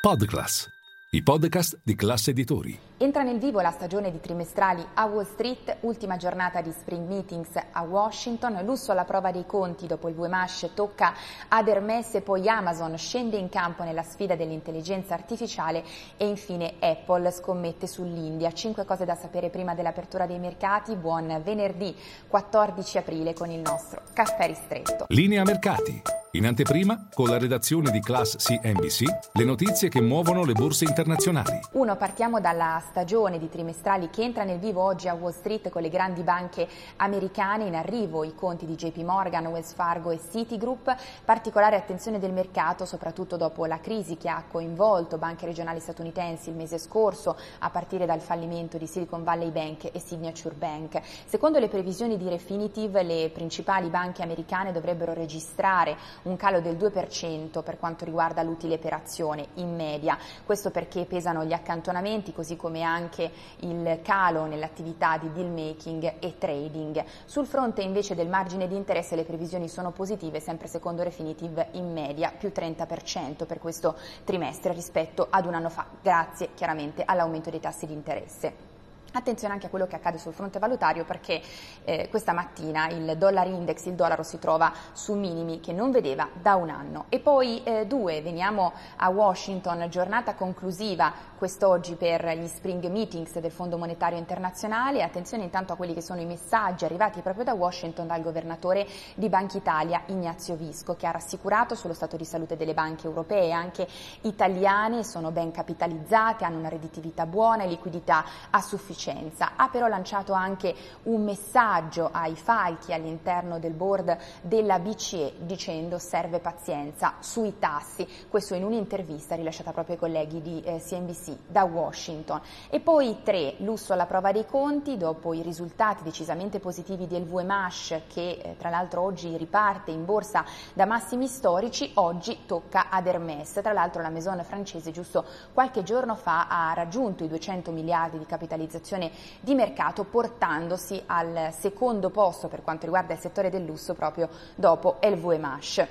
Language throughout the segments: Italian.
Podclass, i podcast di classe editori. Entra nel vivo la stagione di trimestrali a Wall Street, ultima giornata di spring meetings a Washington, lusso alla prova dei conti dopo il Buemash tocca ad Hermes e poi Amazon scende in campo nella sfida dell'intelligenza artificiale e infine Apple scommette sull'India. Cinque cose da sapere prima dell'apertura dei mercati. Buon venerdì 14 aprile con il nostro caffè ristretto. Linea mercati. In anteprima, con la redazione di Class CNBC, le notizie che muovono le borse internazionali. Uno, partiamo dalla stagione di trimestrali che entra nel vivo oggi a Wall Street con le grandi banche americane. In arrivo i conti di JP Morgan, Wells Fargo e Citigroup. Particolare attenzione del mercato, soprattutto dopo la crisi che ha coinvolto banche regionali statunitensi il mese scorso, a partire dal fallimento di Silicon Valley Bank e Signature Bank. Secondo le previsioni di Refinitiv, le principali banche americane dovrebbero registrare un calo del 2% per quanto riguarda l'utile per azione in media. Questo perché pesano gli accantonamenti così come anche il calo nell'attività di deal making e trading. Sul fronte invece del margine di interesse le previsioni sono positive, sempre secondo Refinitiv in media più 30% per questo trimestre rispetto ad un anno fa, grazie chiaramente all'aumento dei tassi di interesse. Attenzione anche a quello che accade sul fronte valutario perché eh, questa mattina il dollar index, il dollaro si trova su minimi che non vedeva da un anno. E poi eh, due, veniamo a Washington, giornata conclusiva quest'oggi per gli spring meetings del Fondo Monetario Internazionale. Attenzione intanto a quelli che sono i messaggi arrivati proprio da Washington dal governatore di Banca Italia Ignazio Visco che ha rassicurato sullo stato di salute delle banche europee, anche italiane, sono ben capitalizzate, hanno una redditività buona e liquidità a sufficienza sufficienza. Ha però lanciato anche un messaggio ai falchi all'interno del board della BCE dicendo serve pazienza sui tassi, questo in un'intervista rilasciata proprio ai colleghi di eh, CNBC da Washington. E poi tre, lusso alla prova dei conti dopo i risultati decisamente positivi del VMASH che eh, tra l'altro oggi riparte in borsa da massimi storici, oggi tocca ad Hermes. Tra l'altro la Maison francese giusto qualche giorno fa ha raggiunto i 200 miliardi di capitalizzazione situazione di mercato portandosi al secondo posto per quanto riguarda il settore del lusso proprio dopo LVMH.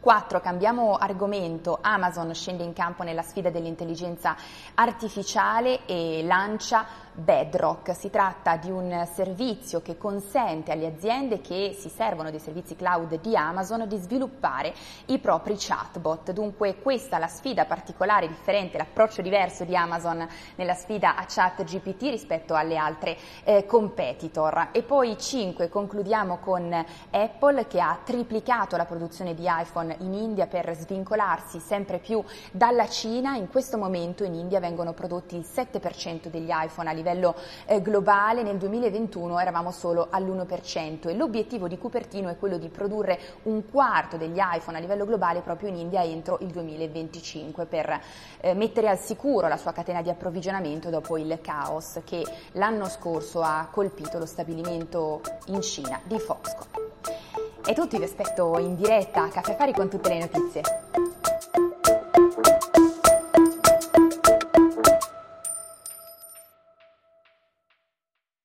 4. Cambiamo argomento. Amazon scende in campo nella sfida dell'intelligenza artificiale e lancia Bedrock. Si tratta di un servizio che consente alle aziende che si servono dei servizi cloud di Amazon di sviluppare i propri chatbot. Dunque questa è la sfida particolare, differente, l'approccio diverso di Amazon nella sfida a chat GPT rispetto alle altre eh, competitor. E poi 5. Concludiamo con Apple che ha triplicato la produzione di iPhone in India per svincolarsi sempre più dalla Cina. In questo momento in India vengono prodotti il 7% degli iPhone a livello eh, globale, nel 2021 eravamo solo all'1% e l'obiettivo di Cupertino è quello di produrre un quarto degli iPhone a livello globale proprio in India entro il 2025 per eh, mettere al sicuro la sua catena di approvvigionamento dopo il caos che l'anno scorso ha colpito lo stabilimento in Cina di Foxconn. E tutti vi aspetto in diretta a Caffè Fari con tutte le notizie.